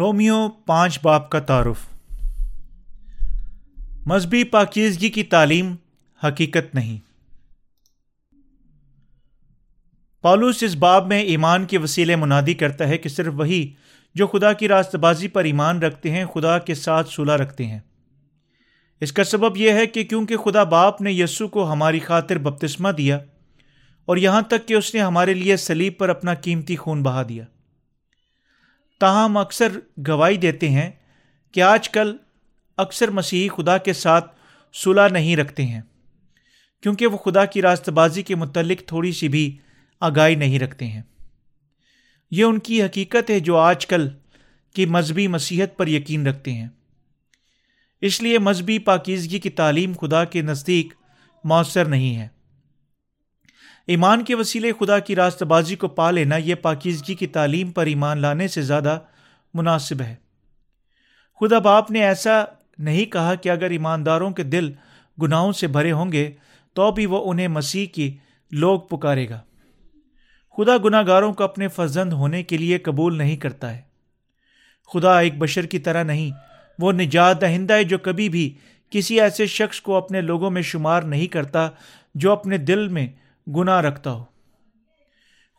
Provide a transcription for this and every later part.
Romeo پانچ باپ کا تعارف۔ مذہبی پاکیزگی کی تعلیم حقیقت نہیں۔ پالوس اس باب میں ایمان کے وسیلے منادی کرتا ہے کہ صرف وہی جو خدا کی راست بازی پر ایمان رکھتے ہیں، خدا کے ساتھ صلح رکھتے ہیں۔ اس کا سبب یہ ہے کہ کیونکہ خدا باپ نے یسو کو ہماری خاطر بپتسمہ دیا اور یہاں تک کہ اس نے ہمارے لیے سلیب پر اپنا قیمتی خون بہا دیا۔ تاہم اکثر گواہی دیتے ہیں کہ آج کل اکثر مسیحی خدا کے ساتھ صلح نہیں رکھتے ہیں، کیونکہ وہ خدا کی راست بازی کے متعلق تھوڑی سی بھی آگاہی نہیں رکھتے ہیں۔ یہ ان کی حقیقت ہے جو آج کل کی مذہبی مسیحت پر یقین رکھتے ہیں۔ اس لیے مذہبی پاکیزگی کی تعلیم خدا کے نزدیک مؤثر نہیں ہے۔ ایمان کے وسیلے خدا کی راست بازی کو پا لینا یہ پاکیزگی کی تعلیم پر ایمان لانے سے زیادہ مناسب ہے۔ خدا باپ نے ایسا نہیں کہا کہ اگر ایمانداروں کے دل گناہوں سے بھرے ہوں گے تو بھی وہ انہیں مسیح کی لوگ پکارے گا۔ خدا گناہ گاروں کو اپنے فرزند ہونے کے لیے قبول نہیں کرتا ہے۔ خدا ایک بشر کی طرح نہیں، وہ نجات دہندہ ہے جو کبھی بھی کسی ایسے شخص کو اپنے لوگوں میں شمار نہیں کرتا جو اپنے دل میں گناہ رکھتا ہو۔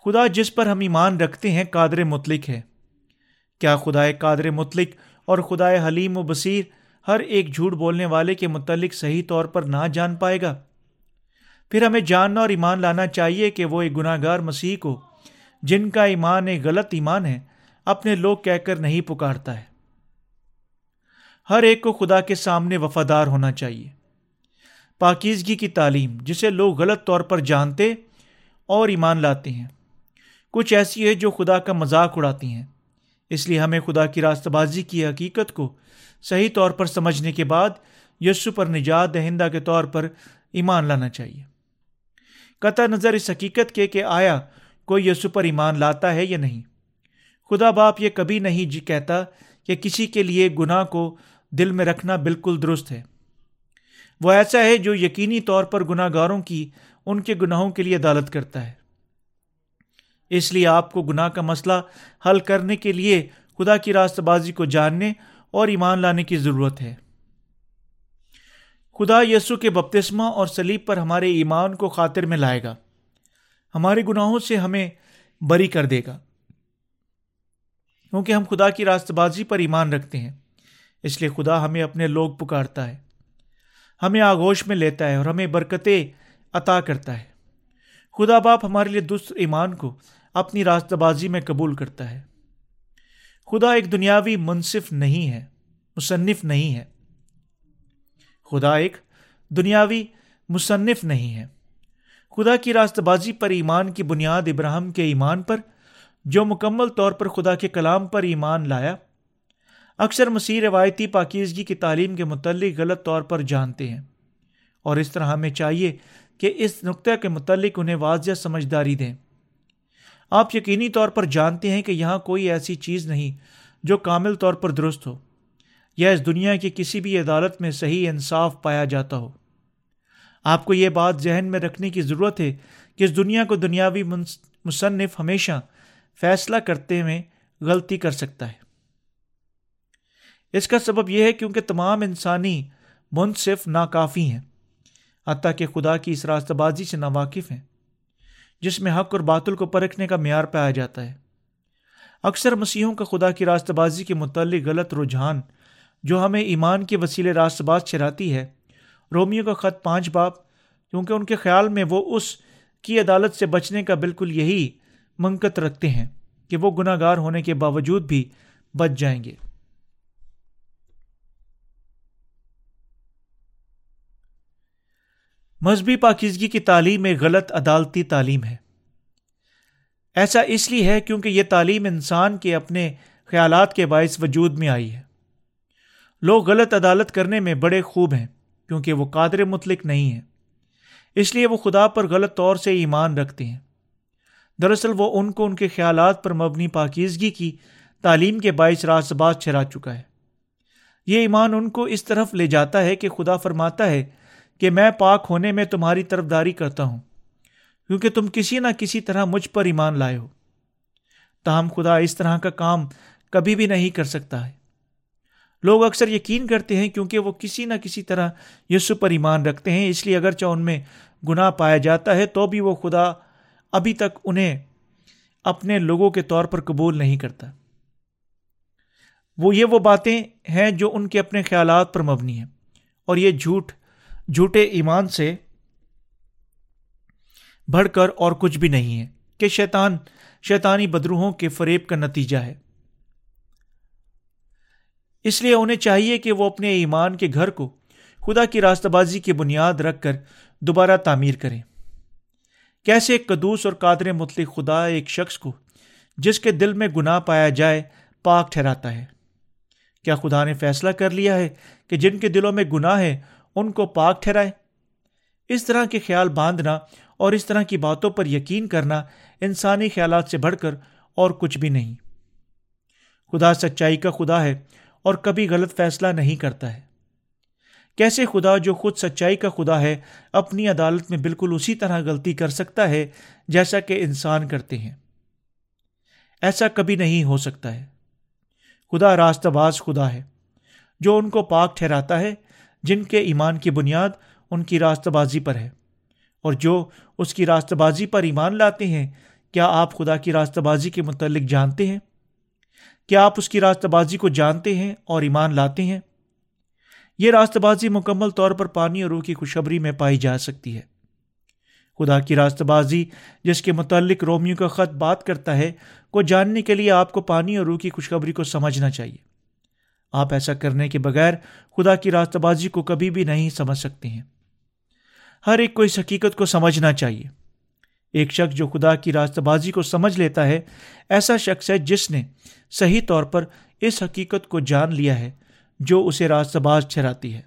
خدا جس پر ہم ایمان رکھتے ہیں قادر مطلق ہے۔ کیا خدا قادر مطلق اور خدا حلیم و بصیر ہر ایک جھوٹ بولنے والے کے متعلق صحیح طور پر نہ جان پائے گا؟ پھر ہمیں جاننا اور ایمان لانا چاہیے کہ وہ ایک گناہ گار مسیح کو، جن کا ایمان ایک غلط ایمان ہے، اپنے لوگ کہہ کر نہیں پکارتا ہے۔ ہر ایک کو خدا کے سامنے وفادار ہونا چاہیے۔ پاکیزگی کی تعلیم، جسے لوگ غلط طور پر جانتے اور ایمان لاتے ہیں۔ کچھ ایسی ہے جو خدا کا مذاق اڑاتی ہیں۔ اس لیے ہمیں خدا کی راست بازی کی حقیقت کو صحیح طور پر سمجھنے کے بعد یسو پر نجات دہندہ کے طور پر ایمان لانا چاہیے۔ قطع نظر اس حقیقت کے کہ آیا کوئی یسو پر ایمان لاتا ہے یا نہیں۔ خدا باپ یہ کبھی نہیں جی کہتا کہ کسی کے لیے گناہ کو دل میں رکھنا بالکل درست ہے۔ وہ ایسا ہے جو یقینی طور پر گناہ گاروں کی ان کے گناہوں کے لیے عدالت کرتا ہے۔ اس لیے آپ کو گناہ کا مسئلہ حل کرنے کے لیے خدا کی راست بازی کو جاننے اور ایمان لانے کی ضرورت ہے۔ خدا یسو کے بپتسمہ اور سلیب پر ہمارے ایمان کو خاطر میں لائے گا۔ ہمارے گناہوں سے ہمیں بری کر دے گا۔ کیونکہ ہم خدا کی راست بازی پر ایمان رکھتے ہیں۔ اس لیے خدا ہمیں اپنے لوگ پکارتا ہے۔ ہمیں آگوش میں لیتا ہے اور ہمیں برکتیں عطا کرتا ہے۔ خدا باپ ہمارے لیے دوسر ایمان کو اپنی راستہ بازی میں قبول کرتا ہے۔ خدا ایک دنیاوی منصف نہیں ہے، مصنف نہیں ہے۔ خدا ایک دنیاوی مصنف نہیں ہے۔ خدا کی راست بازی پر ایمان کی بنیاد ابراہم کے ایمان پر، جو مکمل طور پر خدا کے کلام پر ایمان لایا اکثر مسیح روایتی پاکیزگی کی تعلیم کے متعلق غلط طور پر جانتے ہیں۔ اور اس طرح ہمیں چاہیے کہ اس نقطۂ کے متعلق انہیں واضح سمجھداری دیں۔ آپ یقینی طور پر جانتے ہیں کہ یہاں کوئی ایسی چیز نہیں جو کامل طور پر درست ہو، یا اس دنیا کی کسی بھی عدالت میں صحیح انصاف پایا جاتا ہو۔ آپ کو یہ بات ذہن میں رکھنے کی ضرورت ہے کہ اس دنیا کو دنیاوی مصنف ہمیشہ فیصلہ کرتے ہوئے غلطی کر سکتا ہے۔ اس کا سبب یہ ہے کیونکہ تمام انسانی منصف ناکافی ہیں، حتیٰ کہ خدا کی اس راستہ بازی سے ناواقف ہیں، جس میں حق اور باطل کو پرکھنے کا معیار پایا جاتا ہے۔ اکثر مسیحوں کا خدا کی راستہ بازی کے متعلق غلط رجحان جو ہمیں ایمان کے وسیلے راست باز چراتی ہے رومیو کا خط پانچ باپ، کیونکہ ان کے خیال میں وہ اس کی عدالت سے بچنے کا بالکل یہی منقط رکھتے ہیں کہ وہ گناہ گار ہونے کے باوجود بھی بچ جائیں گے۔ مذہبی پاکیزگی کی تعلیم ایک غلط عدالتی تعلیم ہے۔ ایسا اس لیے ہے کیونکہ یہ تعلیم انسان کے اپنے خیالات کے باعث وجود میں آئی ہے۔ لوگ غلط عدالت کرنے میں بڑے خوب ہیں کیونکہ وہ قادر مطلق نہیں ہیں۔ اس لیے وہ خدا پر غلط طور سے ایمان رکھتے ہیں۔ دراصل وہ ان کو ان کے خیالات پر مبنی پاکیزگی کی تعلیم کے باعث راس باز چھرا چکا ہے۔ یہ ایمان ان کو اس طرف لے جاتا ہے کہ خدا فرماتا ہے کہ میں پاک ہونے میں تمہاری طرف داری کرتا ہوں، کیونکہ تم کسی نہ کسی طرح مجھ پر ایمان لائے ہو۔ تاہم خدا اس طرح کا کام کبھی بھی نہیں کر سکتا ہے۔ لوگ اکثر یقین کرتے ہیں کیونکہ وہ کسی نہ کسی طرح یسو پر ایمان رکھتے ہیں، اس لیے اگرچہ ان میں گناہ پایا جاتا ہے، تو بھی وہ خدا ابھی تک انہیں اپنے لوگوں کے طور پر قبول نہیں کرتا۔ وہ یہ وہ باتیں ہیں جو ان کے اپنے خیالات پر مبنی ہیں، اور یہ جھوٹ جھوٹے ایمان سے بڑھ کر اور کچھ بھی نہیں ہے کہ شیطان شیطانی بدروہوں کے فریب کا نتیجہ ہے۔ اس لیے انہیں چاہیے کہ وہ اپنے ایمان کے گھر کو خدا کی راستہ بازی کی بنیاد رکھ کر دوبارہ تعمیر کریں۔ کیسے ایک قدوس اور قادر مطلق خدا ایک شخص کو جس کے دل میں گناہ پایا جائے پاک ٹھہراتا ہے۔ کیا خدا نے فیصلہ کر لیا ہے کہ جن کے دلوں میں گناہ ہے ان کو پاک ٹھہرائے۔ اس طرح کے خیال باندھنا اور اس طرح کی باتوں پر یقین کرنا انسانی خیالات سے بڑھ کر اور کچھ بھی نہیں۔ خدا سچائی کا خدا ہے اور کبھی غلط فیصلہ نہیں کرتا ہے۔ کیسے خدا جو خود سچائی کا خدا ہے اپنی عدالت میں بالکل اسی طرح غلطی کر سکتا ہے جیسا کہ انسان کرتے ہیں۔ ایسا کبھی نہیں ہو سکتا ہے۔ خدا راستہ باز خدا ہے جو ان کو پاک ٹھہراتا ہے جن کے ایمان کی بنیاد ان کی راستہ بازی پر ہے۔ اور جو اس کی راستہ بازی پر ایمان لاتے ہیں، کیا آپ خدا کی راستہ بازی کے متعلق جانتے ہیں؟ کیا آپ اس کی راستہ بازی کو جانتے ہیں اور ایمان لاتے ہیں؟ یہ راستہ بازی مکمل طور پر پانی اور روح کی خوشبری میں پائی جا سکتی ہے۔ خدا کی راستہ بازی جس کے متعلق رومیو کا خط بات کرتا ہے، کو جاننے کے لیے آپ کو پانی اور روح کی خوشخبری کو سمجھنا چاہیے۔ آپ ایسا کرنے کے بغیر خدا کی راستہ بازی کو کبھی بھی نہیں سمجھ سکتے ہیں۔ ہر ایک کو اس حقیقت کو سمجھنا چاہیے۔ ایک شخص جو خدا کی راستہ بازی کو سمجھ لیتا ہے، ایسا شخص ہے جس نے صحیح طور پر اس حقیقت کو جان لیا ہے جو اسے راستہ باز ٹھہراتی ہے۔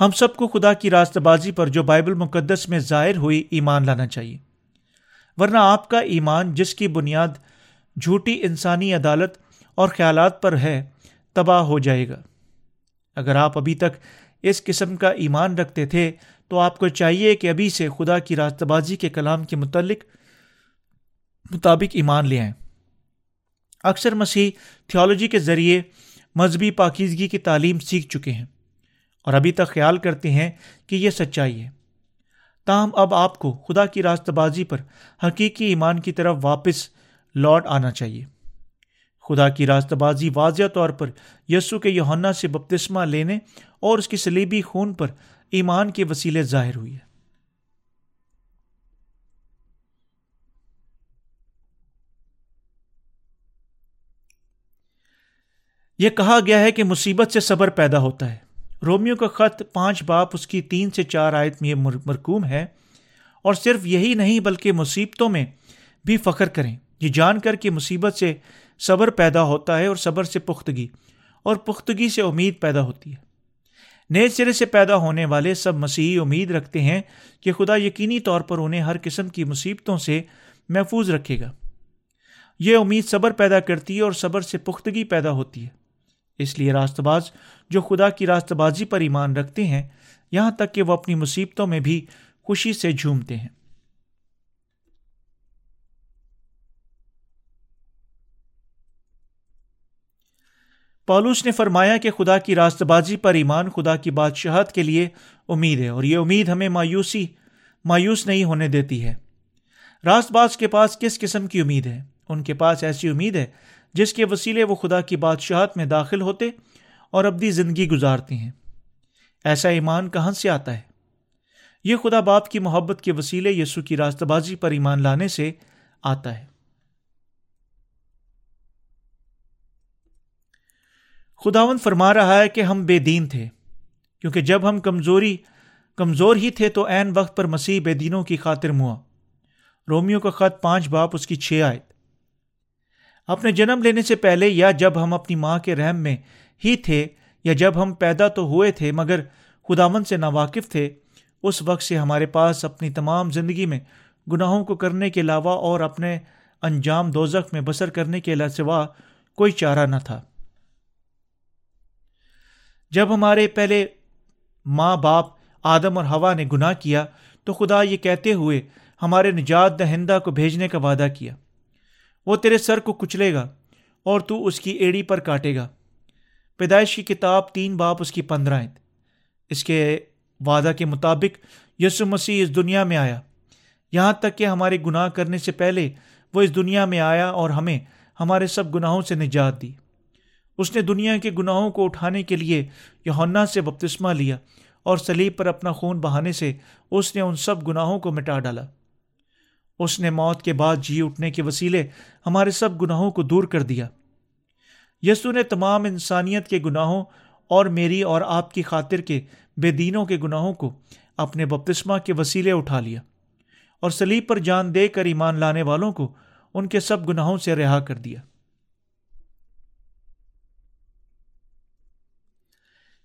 ہم سب کو خدا کی راستہ بازی پر جو بائبل مقدس میں ظاہر ہوئی ایمان لانا چاہیے۔ ورنہ آپ کا ایمان جس کی بنیاد جھوٹی انسانی عدالت اور خیالات پر ہے، تباہ ہو جائے گا۔ اگر آپ ابھی تک اس قسم کا ایمان رکھتے تھے، تو آپ کو چاہیے کہ ابھی سے خدا کی راستہ بازی کے کلام کے متعلق مطابق ایمان لے آئیں۔ اکثر مسیح تھیولوجی کے ذریعے مذہبی پاکیزگی کی تعلیم سیکھ چکے ہیں اور ابھی تک خیال کرتے ہیں کہ یہ سچائی ہے۔ تاہم، اب آپ کو خدا کی راستہ بازی پر حقیقی ایمان کی طرف واپس لوٹ آنا چاہیے۔ خدا کی راستہ بازی واضح طور پر یسو کے یوہنا سے بپتسمہ لینے اور اس کی سلیبی خون پر ایمان کے وسیلے ظاہر ہوئی ہے۔ یہ کہا گیا ہے کہ مصیبت سے صبر پیدا ہوتا ہے۔ رومیو کا خط پانچ باپ اس کی تین سے چار آیت میں مرکوم ہے اور صرف یہی نہیں بلکہ مصیبتوں میں بھی فخر کریں۔ یہ جان کر کہ مصیبت سے صبر پیدا ہوتا ہے اور صبر سے پختگی اور پختگی سے امید پیدا ہوتی ہے۔ نئے سرے سے پیدا ہونے والے سب مسیحی امید رکھتے ہیں کہ خدا یقینی طور پر انہیں ہر قسم کی مصیبتوں سے محفوظ رکھے گا۔ یہ امید صبر پیدا کرتی ہے اور صبر سے پختگی پیدا ہوتی ہے۔ اس لیے راست باز جو خدا کی راست بازی پر ایمان رکھتے ہیں، یہاں تک کہ وہ اپنی مصیبتوں میں بھی خوشی سے جھومتے ہیں۔ پالوس نے فرمایا کہ خدا کی راست بازی پر ایمان خدا کی بادشاہت کے لیے امید ہے اور یہ امید ہمیں مایوسی، مایوس نہیں ہونے دیتی ہے۔ راست باز کے پاس کس قسم کی امید ہے؟ ان کے پاس ایسی امید ہے جس کے وسیلے وہ خدا کی بادشاہت میں داخل ہوتے اور ابدی زندگی گزارتے ہیں۔ ایسا ایمان کہاں سے آتا ہے؟ یہ خدا باپ کی محبت کے وسیلے یسو کی راستہ بازی پر ایمان لانے سے آتا ہے۔ خداون فرما رہا ہے کہ ہم بے دین تھے، کیونکہ جب ہم کمزوری، کمزور ہی تھے تو عین وقت پر مسیح بے دینوں کی خاطر موا۔ رومیو کا خط پانچ باپ اس کی چھ آئے اپنے جنم لینے سے پہلے یا جب ہم اپنی ماں کے رحم میں ہی تھے یا جب ہم پیدا تو ہوئے تھے، مگر خدامن سے ناواقف تھے، اس وقت سے ہمارے پاس اپنی تمام زندگی میں گناہوں کو کرنے کے علاوہ اور اپنے انجام دوزخ میں بسر کرنے کے سوا کوئی چارہ نہ تھا۔ جب ہمارے پہلے ماں باپ آدم اور ہوا نے گناہ کیا، تو خدا یہ کہتے ہوئے ہمارے نجات دہندہ کو بھیجنے کا وعدہ کیا۔ وہ تیرے سر کو کچلے گا اور تو اس کی ایڑی پر کاٹے گا۔ پیدائش کی کتاب تین باپ اس کی پندرہ اس کے وعدہ کے مطابق یسو مسیح اس دنیا میں آیا۔ یہاں تک کہ ہمارے گناہ کرنے سے پہلے وہ اس دنیا میں آیا اور ہمیں ہمارے سب گناہوں سے نجات دی۔ اس نے دنیا کے گناہوں کو اٹھانے کے لیے یونا سے بپتسمہ لیا اور سلیب پر اپنا خون بہانے سے اس نے ان سب گناہوں کو مٹا ڈالا۔ اس نے موت کے بعد جی اٹھنے کے وسیلے ہمارے سب گناہوں کو دور کر دیا۔ یسو نے تمام انسانیت کے گناہوں اور میری اور آپ کی خاطر کے بے دینوں کے گناہوں کو اپنے بپتسمہ کے وسیلے اٹھا لیا اور سلیب پر جان دے کر ایمان لانے والوں کو ان کے سب گناہوں سے رہا کر دیا۔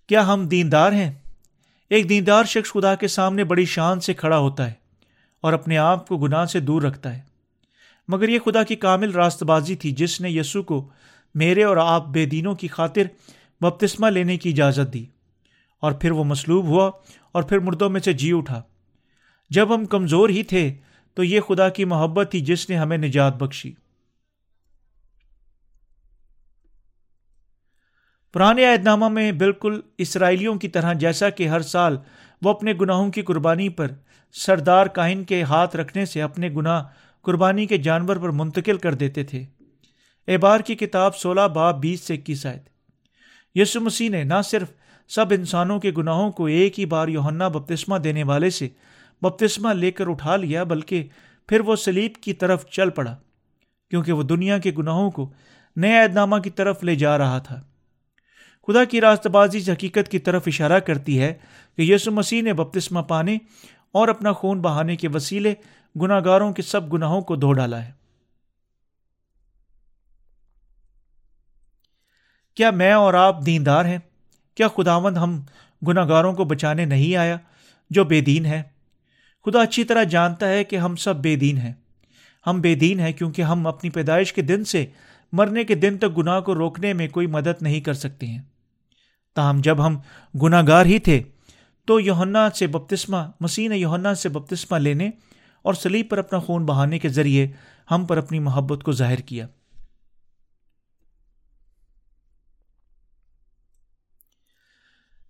کیا ہم دیندار ہیں؟ ایک دیندار شخص خدا کے سامنے بڑی شان سے کھڑا ہوتا ہے۔ اور اپنے آپ کو گناہ سے دور رکھتا ہے۔ مگر یہ خدا کی کامل راست بازی تھی جس نے یسو کو میرے اور آپ بے دینوں کی خاطر بپتسمہ لینے کی اجازت دی۔ اور پھر وہ مصلوب ہوا اور پھر مردوں میں سے جی اٹھا۔ جب ہم کمزور ہی تھے تو یہ خدا کی محبت تھی جس نے ہمیں نجات بخشی۔ پرانے عہد نامہ میں بالکل اسرائیلیوں کی طرح جیسا کہ ہر سال وہ اپنے گناہوں کی قربانی پر سردار کائن کے ہاتھ رکھنے سے اپنے گناہ قربانی کے جانور پر منتقل کر دیتے تھے۔ اعبار کی کتاب سولہ باب بیس سے اکیس آئے یسو مسیح نے نہ صرف سب انسانوں کے گناہوں کو ایک ہی بار یوہنا بپتسمہ دینے والے سے بپتسمہ لے کر اٹھا لیا، بلکہ پھر وہ سلیب کی طرف چل پڑا، کیونکہ وہ دنیا کے گناہوں کو نئے عہد نامہ کی طرف لے جا رہا تھا۔ خدا کی راست بازی حقیقت کی طرف اشارہ کرتی ہے کہ یسو مسیح نے بپتسمہ پانے اور اپنا خون بہانے کے وسیلے گناہ گاروں کے سب گناہوں کو دھو ڈالا ہے۔ کیا میں اور آپ دیندار ہیں؟ کیا خداوند ہم گناہ گاروں کو بچانے نہیں آیا جو بے دین ہے خدا اچھی طرح جانتا ہے کہ ہم سب بے دین ہیں۔ ہم بے دین ہیں کیونکہ ہم اپنی پیدائش کے دن سے مرنے کے دن تک گناہ کو روکنے میں کوئی مدد نہیں کر سکتے ہیں۔ تاہم جب ہم گناہ گار ہی تھے تو یوہنا سے بپتسمہ، مسیح نے یوہنا سے بپتسمہ لینے اور سلیب پر اپنا خون بہانے کے ذریعے ہم پر اپنی محبت کو ظاہر کیا۔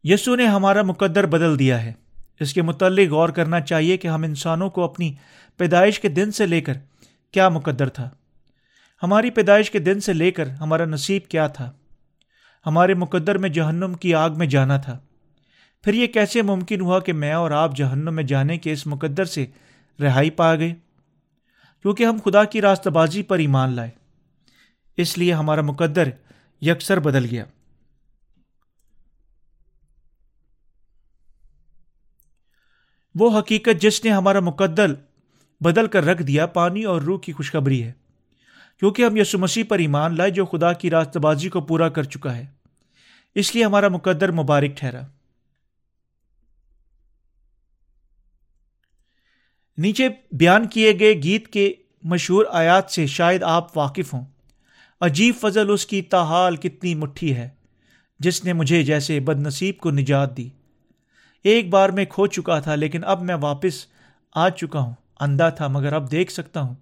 یسو نے ہمارا مقدر بدل دیا ہے۔ اس کے متعلق غور کرنا چاہیے کہ ہم انسانوں کو اپنی پیدائش کے دن سے لے کر کیا مقدر تھا۔ ہماری پیدائش کے دن سے لے کر ہمارا نصیب کیا تھا۔ ہمارے مقدر میں جہنم کی آگ میں جانا تھا۔ پھر یہ کیسے ممکن ہوا کہ میں اور آپ جہنم میں جانے کے اس مقدر سے رہائی پا گئے؟ کیونکہ ہم خدا کی راستہ بازی پر ایمان لائے۔ اس لیے ہمارا مقدر یکسر بدل گیا۔ وہ حقیقت جس نے ہمارا مقدر بدل کر رکھ دیا پانی اور روح کی خوشخبری ہے۔ کیونکہ ہم یسو مسیح پر ایمان لائے جو خدا کی راست بازی کو پورا کر چکا ہے۔ اس لیے ہمارا مقدر مبارک ٹھہرا۔ نیچے بیان کیے گئے گیت کے مشہور آیات سے شاید آپ واقف ہوں۔ عجیب فضل اس کی تاحال کتنی مٹھی ہے، جس نے مجھے جیسے بد نصیب کو نجات دی۔ ایک بار میں کھو چکا تھا، لیکن اب میں واپس آ چکا ہوں۔ اندھا تھا، مگر اب دیکھ سکتا ہوں۔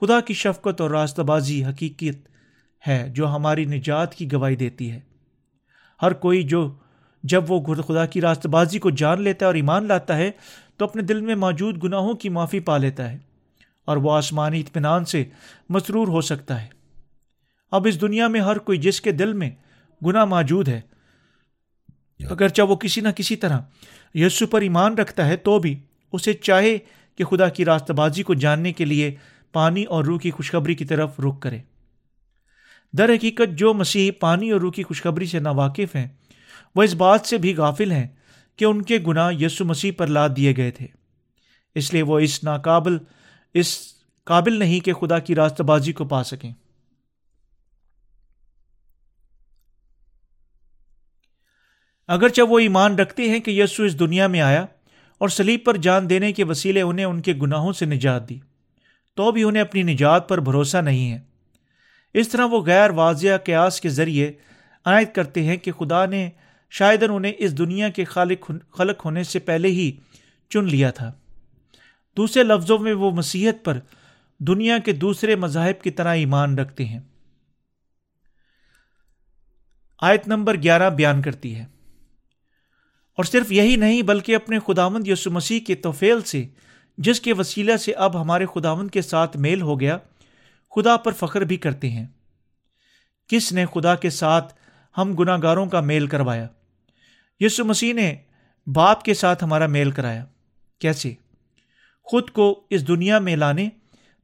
خدا کی شفقت اور راستہ بازی حقیقت ہے جو ہماری نجات کی گواہی دیتی ہے۔ ہر کوئی جو، جب وہ خدا کی راست بازی کو جان لیتا ہے اور ایمان لاتا ہے تو اپنے دل میں موجود گناہوں کی معافی پا لیتا ہے اور وہ آسمانی اطمینان سے مسرور ہو سکتا ہے۔ اب اس دنیا میں ہر کوئی جس کے دل میں گناہ موجود ہے، اگرچہ وہ کسی نہ کسی طرح یسو پر ایمان رکھتا ہے، تو بھی اسے چاہے کہ خدا کی راست بازی کو جاننے کے لیے پانی اور روح کی خوشخبری کی طرف رخ کرے۔ در حقیقت جو مسیح پانی اور روح کی خوشخبری سے ناواقف ہیں، وہ اس بات سے بھی غافل ہیں کہ ان کے گناہ یسو مسیح پر لاد دیے گئے تھے۔ اس لیے وہ اس ناقابل، اس قابل نہیں کہ خدا کی راست بازی کو پا سکیں۔ اگرچہ وہ ایمان رکھتے ہیں کہ یسو اس دنیا میں آیا اور سلیب پر جان دینے کے وسیلے انہیں ان کے گناہوں سے نجات دی، تو بھی انہیں اپنی نجات پر بھروسہ نہیں ہے۔ اس طرح وہ غیر واضح قیاس کے ذریعے عائد کرتے ہیں کہ خدا نے شاید انہیں اس دنیا کے خالق خلق ہونے سے پہلے ہی چن لیا تھا۔ دوسرے لفظوں میں وہ مسیحت پر دنیا کے دوسرے مذاہب کی طرح ایمان رکھتے ہیں۔ آیت نمبر گیارہ بیان کرتی ہے۔ اور صرف یہی نہیں بلکہ اپنے خداوند یسو مسیح کے توفیل سے، جس کے وسیلہ سے اب ہمارے خداوند کے ساتھ میل ہو گیا، خدا پر فخر بھی کرتے ہیں۔ کس نے خدا کے ساتھ ہم گناہ گاروں کا میل کروایا؟ یسو مسیح نے باپ کے ساتھ ہمارا میل کرایا۔ کیسے خود کو اس دنیا میں لانے،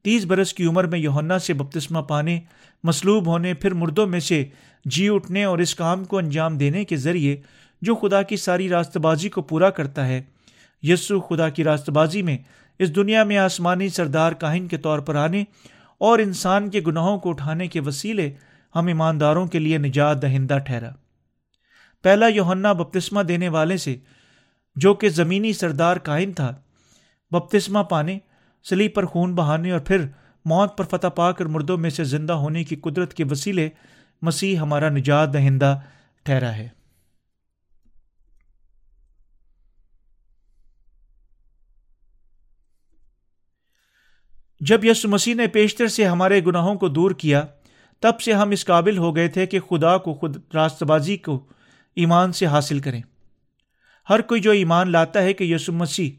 تیس برس کی عمر میں یوہنا سے بپتسمہ پانے، مصلوب ہونے، پھر مردوں میں سے جی اٹھنے اور اس کام کو انجام دینے کے ذریعے جو خدا کی ساری راست بازی کو پورا کرتا ہے۔ یسو خدا کی راست بازی میں اس دنیا میں آسمانی سردار کاہن کے طور پر آنے اور انسان کے گناہوں کو اٹھانے کے وسیلے ہم ایمانداروں کے لیے نجات دہندہ ٹھہرا۔ پہلا یوہنا بپتسمہ دینے والے سے، جو کہ زمینی سردار کائن تھا، بپتسمہ پانے، سلی پر خون بہانے اور پھر موت پر فتح پا کر مردوں میں سے زندہ ہونے کی قدرت کے وسیلے مسیح ہمارا نجات دہندہ ٹھہرا ہے۔ جب یس مسیح نے پیشتر سے ہمارے گناہوں کو دور کیا، تب سے ہم اس قابل ہو گئے تھے کہ خدا کو خود راست بازی کو ایمان سے حاصل کریں۔ ہر کوئی جو ایمان لاتا ہے کہ یسو مسیح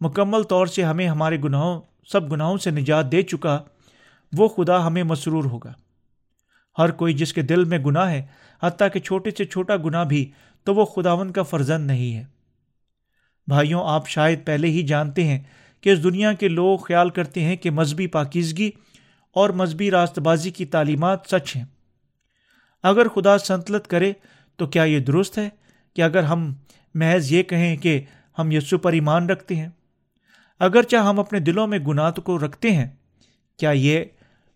مکمل طور سے ہمیں ہمارے گناہوں، سب گناہوں سے نجات دے چکا، وہ خدا ہمیں مسرور ہوگا۔ ہر کوئی جس کے دل میں گناہ ہے، حتیٰ کہ چھوٹے سے چھوٹا گناہ بھی، تو وہ خداون کا فرزند نہیں ہے۔ بھائیوں، آپ شاید پہلے ہی جانتے ہیں کہ اس دنیا کے لوگ خیال کرتے ہیں کہ مذہبی پاکیزگی اور مذہبی راست بازی کی تعلیمات سچ ہیں۔ اگر خدا سنتلت کرے تو کیا یہ درست ہے کہ اگر ہم محض یہ کہیں کہ ہم یسو پر ایمان رکھتے ہیں، اگرچہ ہم اپنے دلوں میں گناہ کو رکھتے ہیں، کیا یہ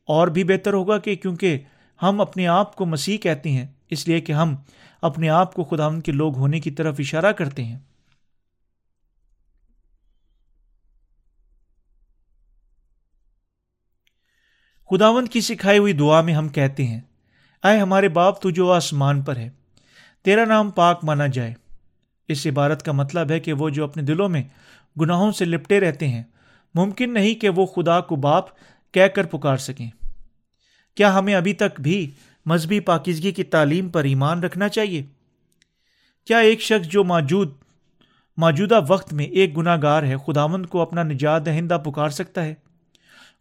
اور بھی بہتر ہوگا کہ کیونکہ ہم اپنے آپ کو مسیح کہتے ہیں، اس لیے کہ ہم اپنے آپ کو خدا کے لوگ ہونے کی طرف اشارہ کرتے ہیں؟ خداون کی سکھائی ہوئی دعا میں ہم کہتے ہیں، اے ہمارے باپ تو جو آسمان پر ہے۔ تیرا نام پاک مانا جائے۔ اس عبارت کا مطلب ہے کہ وہ جو اپنے دلوں میں گناہوں سے لپٹے رہتے ہیں، ممکن نہیں کہ وہ خدا کو باپ کہہ کر پکار سکیں۔ کیا ہمیں ابھی تک بھی مذہبی پاکیزگی کی تعلیم پر ایمان رکھنا چاہیے؟ کیا ایک شخص جو موجود، موجودہ وقت میں ایک گناہ گار ہے، خداوند کو اپنا نجات دہندہ پکار سکتا ہے؟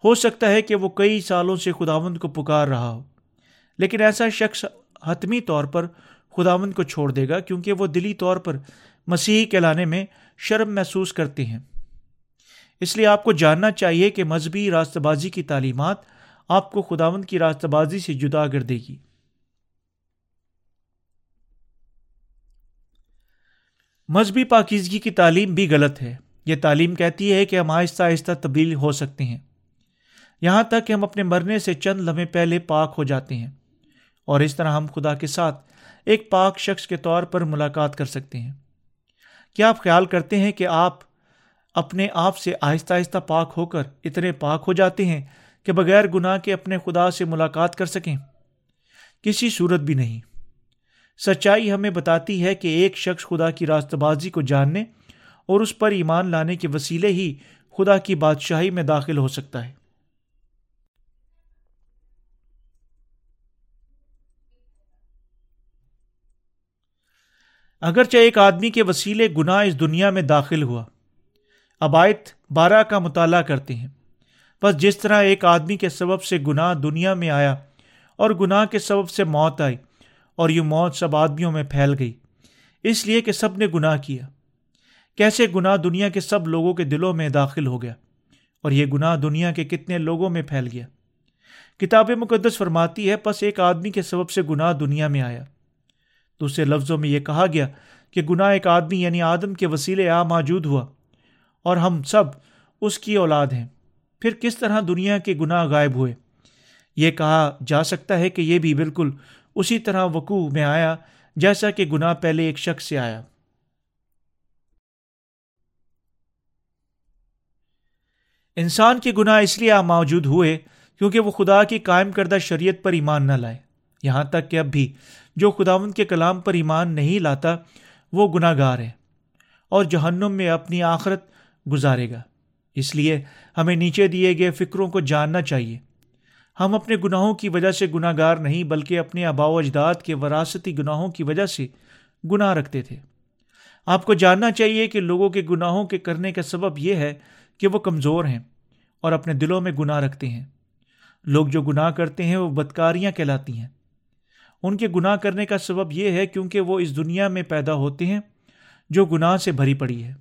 ہو سکتا ہے کہ وہ کئی سالوں سے خداوند کو پکار رہا ہو، لیکن ایسا شخص حتمی طور پر خداوند کو چھوڑ دے گا کیونکہ وہ دلی طور پر مسیحی کہلانے میں شرم محسوس کرتے ہیں۔ اس لیے آپ کو جاننا چاہیے کہ مذہبی راستہ بازی کی تعلیمات آپ کو خداوند کی راستہ بازی سے جدا کر دے گی۔ مذہبی پاکیزگی کی تعلیم بھی غلط ہے۔ یہ تعلیم کہتی ہے کہ ہم آہستہ آہستہ تبدیل ہو سکتے ہیں۔ یہاں تک کہ ہم اپنے مرنے سے چند لمحے پہلے پاک ہو جاتے ہیں۔ اور اس طرح ہم خدا کے ساتھ ایک پاک شخص کے طور پر ملاقات کر سکتے ہیں۔ کیا آپ خیال کرتے ہیں کہ آپ اپنے آپ سے آہستہ آہستہ پاک ہو کر اتنے پاک ہو جاتے ہیں کہ بغیر گناہ کے اپنے خدا سے ملاقات کر سکیں؟ کسی صورت بھی نہیں۔ سچائی ہمیں بتاتی ہے کہ ایک شخص خدا کی راست بازی کو جاننے اور اس پر ایمان لانے کے وسیلے ہی خدا کی بادشاہی میں داخل ہو سکتا ہے۔ اگرچہ ایک آدمی کے وسیلے گناہ اس دنیا میں داخل ہوا۔ عبائت بارہ کا مطالعہ کرتے ہیں۔ بس جس طرح ایک آدمی کے سبب سے گناہ دنیا میں آیا اور گناہ کے سبب سے موت آئی اور یہ موت سب آدمیوں میں پھیل گئی۔ اس لیے کہ سب نے گناہ کیا۔ کیسے گناہ دنیا کے سب لوگوں کے دلوں میں داخل ہو گیا اور یہ گناہ دنیا کے کتنے لوگوں میں پھیل گیا۔ کتاب مقدس فرماتی ہے بس ایک آدمی کے سبب سے گناہ دنیا میں آیا۔ دوسرے لفظوں میں یہ کہا گیا کہ گناہ ایک آدمی یعنی آدم کے وسیلے آ موجود ہوا اور ہم سب اس کی اولاد ہیں۔ پھر کس طرح دنیا کے گناہ غائب ہوئے؟ یہ کہا جا سکتا ہے کہ یہ بھی بالکل اسی طرح وقوع میں آیا جیسا کہ گناہ پہلے ایک شخص سے آیا۔ انسان کے گناہ اس لیے موجود ہوئے کیونکہ وہ خدا کی قائم کردہ شریعت پر ایمان نہ لائے۔ یہاں تک کہ اب بھی جو خداون کے کلام پر ایمان نہیں لاتا، وہ گناہ گار ہے اور جہنم میں اپنی آخرت گزارے گا۔ اس لیے ہمیں نیچے دیے گئے فکروں کو جاننا چاہیے۔ ہم اپنے گناہوں کی وجہ سے گناہ گار نہیں، بلکہ اپنے آبا و اجداد کے وراثتی گناہوں کی وجہ سے گناہ رکھتے تھے۔ آپ کو جاننا چاہیے کہ لوگوں کے گناہوں کے کرنے کا سبب یہ ہے کہ وہ کمزور ہیں اور اپنے دلوں میں گناہ رکھتے ہیں۔ لوگ جو گناہ کرتے ہیں، وہ بدکاریاں کہلاتی ہیں۔ ان کے گناہ کرنے کا سبب یہ ہے کیونکہ وہ اس دنیا میں پیدا ہوتے ہیں جو گناہ سے بھری پڑی ہے۔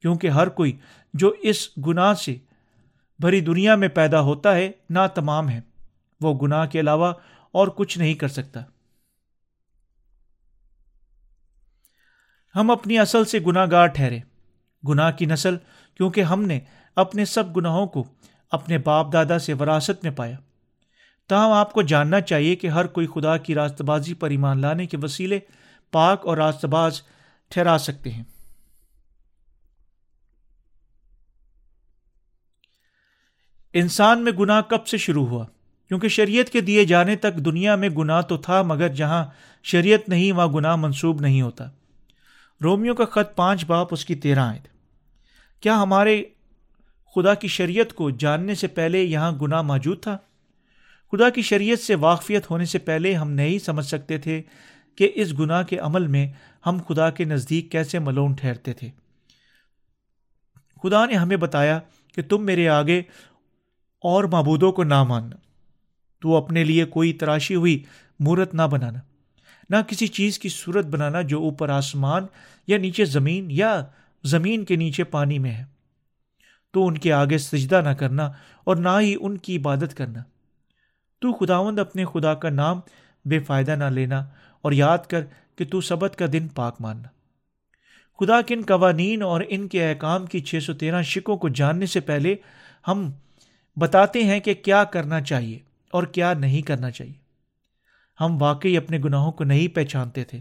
کیونکہ ہر کوئی جو اس گناہ سے بھری دنیا میں پیدا ہوتا ہے نہ تمام ہے۔ وہ گناہ کے علاوہ اور کچھ نہیں کر سکتا۔ ہم اپنی اصل سے گناہ گار ٹھہرے۔ گناہ کی نسل کیونکہ ہم نے اپنے سب گناہوں کو اپنے باپ دادا سے وراثت میں پایا۔ تاہم آپ کو جاننا چاہیے کہ ہر کوئی خدا کی راست بازی پر ایمان لانے کے وسیلے پاک اور راست باز ٹھہرا سکتے ہیں۔ انسان میں گناہ کب سے شروع ہوا؟ کیونکہ شریعت کے دیے جانے تک دنیا میں گناہ تو تھا، مگر جہاں شریعت نہیں، وہاں گناہ منسوب نہیں ہوتا۔ رومیو کا خط پانچ، باپ اس کی تیرہ آئے کیا ہمارے خدا کی شریعت کو جاننے سے پہلے یہاں گناہ موجود تھا؟ خدا کی شریعت سے واقفیت ہونے سے پہلے ہم نہیں سمجھ سکتے تھے کہ اس گناہ کے عمل میں ہم خدا کے نزدیک کیسے ملون ٹھہرتے تھے۔ خدا نے ہمیں بتایا کہ تم میرے آگے اور معبودوں کو نہ ماننا۔ تو اپنے لیے کوئی تراشی ہوئی مورت نہ بنانا، نہ کسی چیز کی صورت بنانا جو اوپر آسمان یا نیچے زمین یا زمین کے نیچے پانی میں ہے۔ تو ان کے آگے سجدہ نہ کرنا اور نہ ہی ان کی عبادت کرنا۔ تو خداوند اپنے خدا کا نام بے فائدہ نہ لینا اور یاد کر کہ تو سبت کا دن پاک ماننا۔ خدا کے ان قوانین اور ان کے احکام کی چھ سو تیرہ شکوں کو جاننے سے پہلے ہم بتاتے ہیں کہ کیا کرنا چاہیے اور کیا نہیں کرنا چاہیے۔ ہم واقعی اپنے گناہوں کو نہیں پہچانتے تھے۔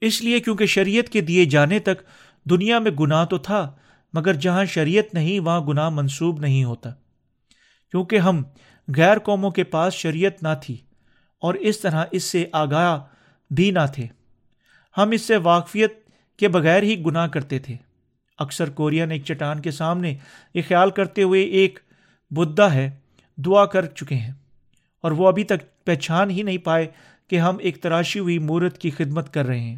اس لیے کیونکہ شریعت کے دیے جانے تک دنیا میں گناہ تو تھا مگر جہاں شریعت نہیں، وہاں گناہ منسوب نہیں ہوتا۔ کیونکہ ہم غیر قوموں کے پاس شریعت نہ تھی اور اس طرح اس سے آگاہ بھی نہ تھے۔ ہم اس سے واقفیت کے بغیر ہی گناہ کرتے تھے۔ اکثر کورین ایک چٹان کے سامنے یہ خیال کرتے ہوئے ایک بدھا ہے، دعا کر چکے ہیں اور وہ ابھی تک پہچان ہی نہیں پائے کہ ہم ایک تراشی ہوئی مورت کی خدمت کر رہے ہیں۔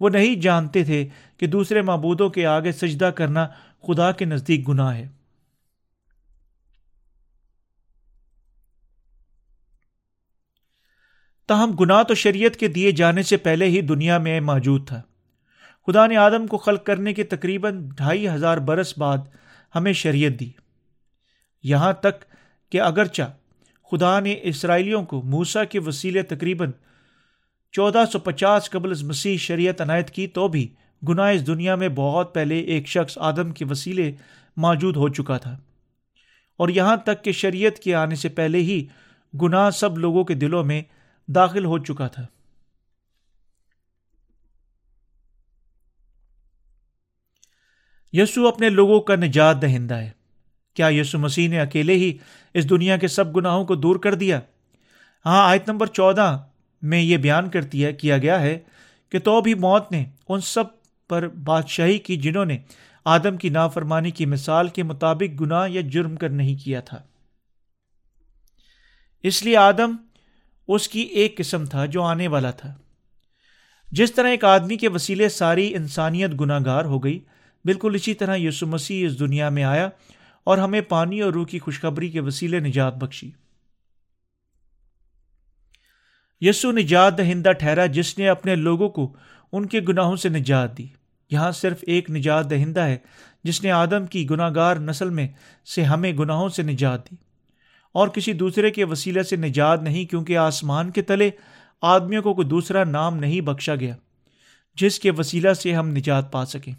وہ نہیں جانتے تھے کہ دوسرے معبودوں کے آگے سجدہ کرنا خدا کے نزدیک گناہ ہے۔ تاہم گناہ تو شریعت کے دیے جانے سے پہلے ہی دنیا میں موجود تھا۔ خدا نے آدم کو خلق کرنے کے تقریباً ڈھائی ہزار برس بعد ہمیں شریعت دی۔ یہاں تک کہ اگرچہ خدا نے اسرائیلیوں کو موسا کے وسیلے تقریباً چودہ سو پچاس قبل مسیح شریعت عنایت کی تو بھی گناہ اس دنیا میں بہت پہلے ایک شخص آدم کے وسیلے موجود ہو چکا تھا۔ اور یہاں تک کہ شریعت کے آنے سے پہلے ہی گناہ سب لوگوں کے دلوں میں داخل ہو چکا تھا۔ یسو اپنے لوگوں کا نجات دہندہ ہے۔ کیا یسو مسیح نے اکیلے ہی اس دنیا کے سب گناہوں کو دور کر دیا؟ ہاں آیت نمبر چودہ میں یہ بیان کر دیا کیا گیا ہے کہ تو بھی موت نے ان سب پر بادشاہی کی جنہوں نے آدم کی نافرمانی کی مثال کے مطابق گناہ یا جرم کر نہیں کیا تھا۔ اس لیے آدم اس کی ایک قسم تھا جو آنے والا تھا۔ جس طرح ایک آدمی کے وسیلے ساری انسانیت گناہ گار ہو گئی، بالکل اسی طرح یسو مسیح اس دنیا میں آیا اور ہمیں پانی اور روح کی خوشخبری کے وسیلے نجات بخشی۔ یسو نجات دہندہ ٹھہرا جس نے اپنے لوگوں کو ان کے گناہوں سے نجات دی۔ یہاں صرف ایک نجات دہندہ ہے جس نے آدم کی گناہ گار نسل میں سے ہمیں گناہوں سے نجات دی۔ اور کسی دوسرے کے وسیلے سے نجات نہیں کیونکہ آسمان کے تلے آدمیوں کو کوئی دوسرا نام نہیں بخشا گیا جس کے وسیلہ سے ہم نجات پا سکیں۔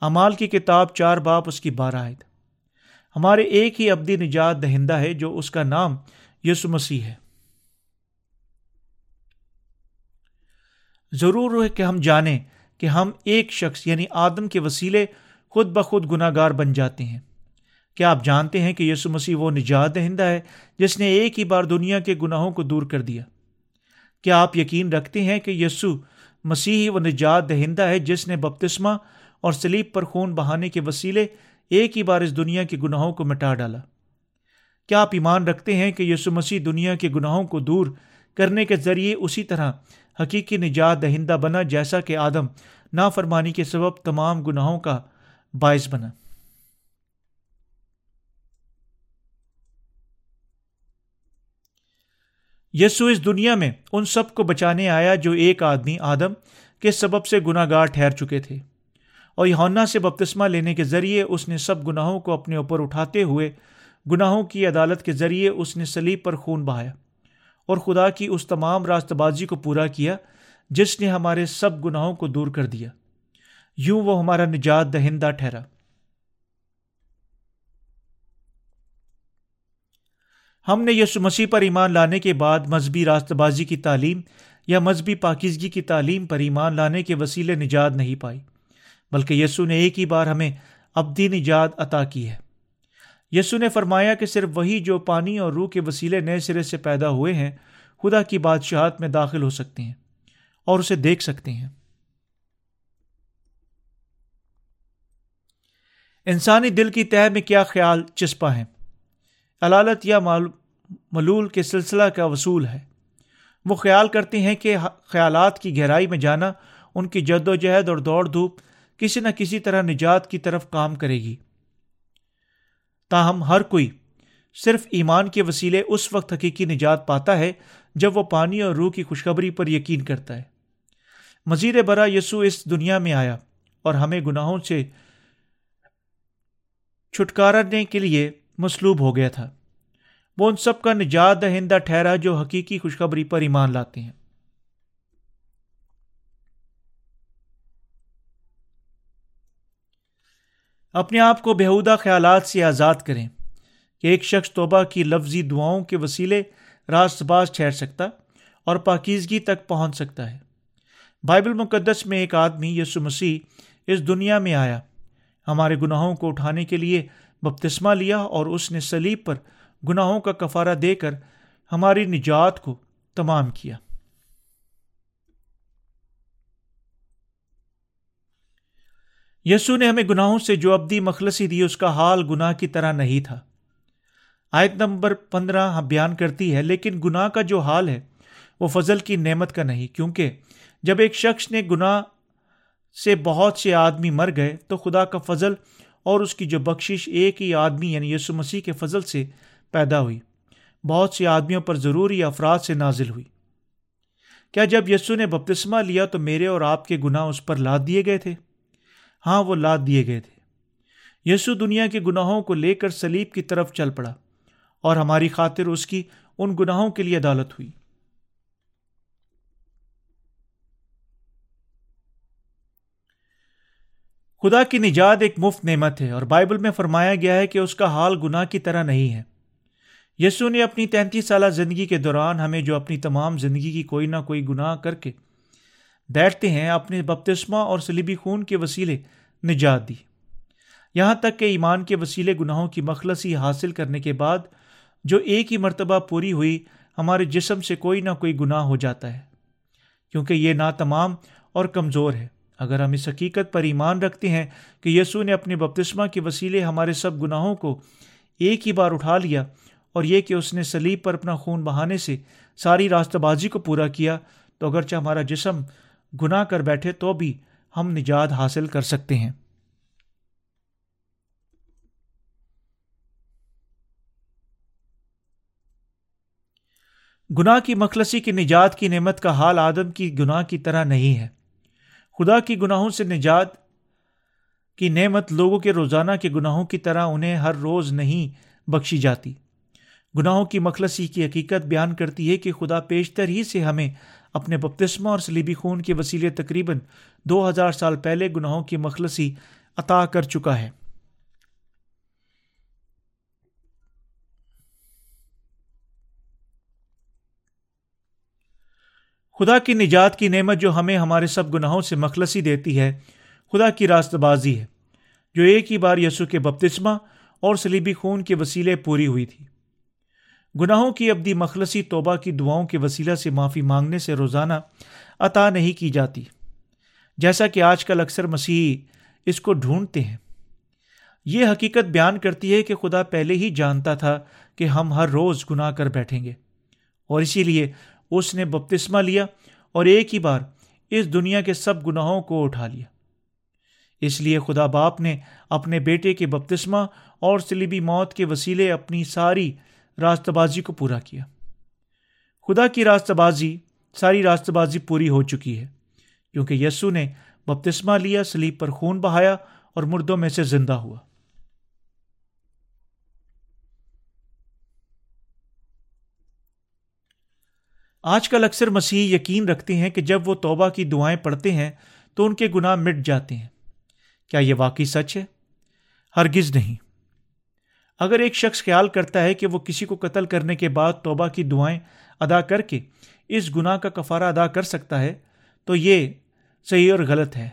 امال کی کتاب چار باپ اس کی بارہ آئے ہمارے ایک ہی ابدی نجات دہندہ ہے جو اس کا نام یسو مسیح ہے۔ ضرور ہے کہ ہم جانیں کہ ہم ایک شخص یعنی آدم کے وسیلے خود بخود گناہ گار بن جاتے ہیں۔ کیا آپ جانتے ہیں کہ یسو مسیح وہ نجات دہندہ ہے جس نے ایک ہی بار دنیا کے گناہوں کو دور کر دیا؟ کیا آپ یقین رکھتے ہیں کہ یسو مسیحی و نجات دہندہ ہے جس نے بپتسمہ اور سلیب پر خون بہانے کے وسیلے ایک ہی بار اس دنیا کے گناہوں کو مٹا ڈالا؟ کیا آپ ایمان رکھتے ہیں کہ یسو مسیح دنیا کے گناہوں کو دور کرنے کے ذریعے اسی طرح حقیقی نجات دہندہ بنا جیسا کہ آدم نافرمانی کے سبب تمام گناہوں کا باعث بنا۔ یسو اس دنیا میں ان سب کو بچانے آیا جو ایک آدمی آدم کے سبب سے گناہ گار ٹھہر چکے تھے۔ اور یونا سے بپتسمہ لینے کے ذریعے اس نے سب گناہوں کو اپنے اوپر اٹھاتے ہوئے گناہوں کی عدالت کے ذریعے اس نے سلیب پر خون بہایا۔ اور خدا کی اس تمام راست بازی کو پورا کیا، جس نے ہمارے سب گناہوں کو دور کر دیا۔ یوں وہ ہمارا نجات دہندہ ٹھہرا۔ ہم نے یسو مسیح پر ایمان لانے کے بعد مذہبی راست بازی کی تعلیم یا مذہبی پاکیزگی کی تعلیم پر ایمان لانے کے وسیلے نجات نہیں پائی، بلکہ یسو نے ایک ہی بار ہمیں ابدی نجات عطا کی ہے۔ یسو نے فرمایا کہ صرف وہی جو پانی اور روح کے وسیلے نئے سرے سے پیدا ہوئے ہیں، خدا کی بادشاہت میں داخل ہو سکتے ہیں اور اسے دیکھ سکتے ہیں۔ انسانی دل کی تہ میں کیا خیال چسپا ہے؟ علالت یا ملول کے سلسلہ کا وصول ہے۔ وہ خیال کرتے ہیں کہ خیالات کی گہرائی میں جانا، ان کی جد و جہد اور دوڑ دھوپ کسی نہ کسی طرح نجات کی طرف کام کرے گی۔ تاہم ہر کوئی صرف ایمان کے وسیلے اس وقت حقیقی نجات پاتا ہے جب وہ پانی اور روح کی خوشخبری پر یقین کرتا ہے۔ مزید برا یسو اس دنیا میں آیا اور ہمیں گناہوں سے چھٹکارنے کے لیے مسلوب ہو گیا تھا۔ وہ ان سب کا نجات دہندہ ٹھہرا جو حقیقی خوشخبری پر ایمان لاتے ہیں۔ اپنے آپ کو بےحودہ خیالات سے آزاد کریں کہ ایک شخص توبہ کی لفظی دعاؤں کے وسیلے راست باز ٹھہر سکتا اور پاکیزگی تک پہنچ سکتا ہے۔ بائبل مقدس میں ایک آدمی یسو مسیح اس دنیا میں آیا۔ ہمارے گناہوں کو اٹھانے کے لیے بپتسمہ لیا اور اس نے سلیب پر گناہوں کا کفارہ دے کر ہماری نجات کو تمام کیا۔ یسو نے ہمیں گناہوں سے جو ابدی مخلصی دی، اس کا حال گناہ کی طرح نہیں تھا۔ آیت نمبر پندرہ ہاں بیان کرتی ہے، لیکن گناہ کا جو حال ہے، وہ فضل کی نعمت کا نہیں، کیونکہ جب ایک شخص نے گناہ سے بہت سے آدمی مر گئے، تو خدا کا فضل اور اس کی جو بخشش ایک ہی آدمی یعنی یسو مسیح کے فضل سے پیدا ہوئی۔ بہت سے آدمیوں پر ضروری افراد سے نازل ہوئی۔ کیا جب یسو نے بپتسمہ لیا، تو میرے اور آپ کے گناہ اس پر لاد دیے گئے تھے؟ ہاں وہ لاد دیے گئے تھے۔ یسو دنیا کے گناہوں کو لے کر سلیب کی طرف چل پڑا اور ہماری خاطر اس کی ان گناہوں کے لیے عدالت ہوئی۔ خدا کی نجات ایک مفت نعمت ہے اور بائبل میں فرمایا گیا ہے کہ اس کا حال گناہ کی طرح نہیں ہے۔ یسو نے اپنی تینتیس سالہ زندگی کے دوران ہمیں جو اپنی تمام زندگی کی کوئی نہ کوئی گناہ کر کے بیٹھتے ہیں اپنے بپتسمہ اور سلیبی خون کے وسیلے نجات دی۔ یہاں تک کہ ایمان کے وسیلے گناہوں کی مخلصی حاصل کرنے کے بعد جو ایک ہی مرتبہ پوری ہوئی، ہمارے جسم سے کوئی نہ کوئی گناہ ہو جاتا ہے۔ کیونکہ یہ نا تمام اور کمزور ہے۔ اگر ہم اس حقیقت پر ایمان رکھتے ہیں کہ یسوع نے اپنے بپتسمہ کے وسیلے ہمارے سب گناہوں کو ایک ہی بار اٹھا لیا اور یہ کہ اس نے سلیب پر اپنا خون بہانے سے ساری راستہ بازی کو پورا کیا، تو اگرچہ ہمارا جسم گناہ کر بیٹھے تو بھی ہم نجات حاصل کر سکتے ہیں۔ گناہ کی مخلصی کی نجات کی نعمت کا حال آدم کی گناہ کی طرح نہیں ہے۔ خدا کی گناہوں سے نجات کی نعمت لوگوں کے روزانہ کے گناہوں کی طرح انہیں ہر روز نہیں بخشی جاتی۔ گناہوں کی مخلصی کی حقیقت بیان کرتی ہے کہ خدا پیشتر ہی سے ہمیں اپنے بپتسمہ اور سلیبی خون کے وسیلے تقریباً دو ہزار سال پہلے گناہوں کی مخلصی عطا کر چکا ہے۔ خدا کی نجات کی نعمت جو ہمیں ہمارے سب گناہوں سے مخلصی دیتی ہے، خدا کی راست بازی ہے۔ جو ایک ہی بار یسو کے بپتسمہ اور سلیبی خون کے وسیلے پوری ہوئی تھی۔ گناہوں کی ابدی مخلصی توبہ کی دعاؤں کے وسیلہ سے معافی مانگنے سے روزانہ عطا نہیں کی جاتی۔ جیسا کہ آج کل اکثر مسیحی اس کو ڈھونڈتے ہیں۔ یہ حقیقت بیان کرتی ہے کہ خدا پہلے ہی جانتا تھا کہ ہم ہر روز گناہ کر بیٹھیں گے۔ اور اسی لیے اس نے بپتسمہ لیا اور ایک ہی بار اس دنیا کے سب گناہوں کو اٹھا لیا۔ اس لیے خدا باپ نے اپنے بیٹے کے بپتسمہ اور سلیبی موت کے وسیلے اپنی ساری راستہ بازی کو پورا کیا۔ خدا کی راستہ بازی ساری راستہ بازی پوری ہو چکی ہے، کیونکہ یسو نے بپتسمہ لیا، سلیب پر خون بہایا اور مردوں میں سے زندہ ہوا۔ آج کل اکثر مسیح یقین رکھتے ہیں کہ جب وہ توبہ کی دعائیں پڑھتے ہیں تو ان کے گناہ مٹ جاتے ہیں۔ کیا یہ واقعی سچ ہے؟ ہرگز نہیں۔ اگر ایک شخص خیال کرتا ہے کہ وہ کسی کو قتل کرنے کے بعد توبہ کی دعائیں ادا کر کے اس گناہ کا کفارہ ادا کر سکتا ہے، تو یہ صحیح اور غلط ہے۔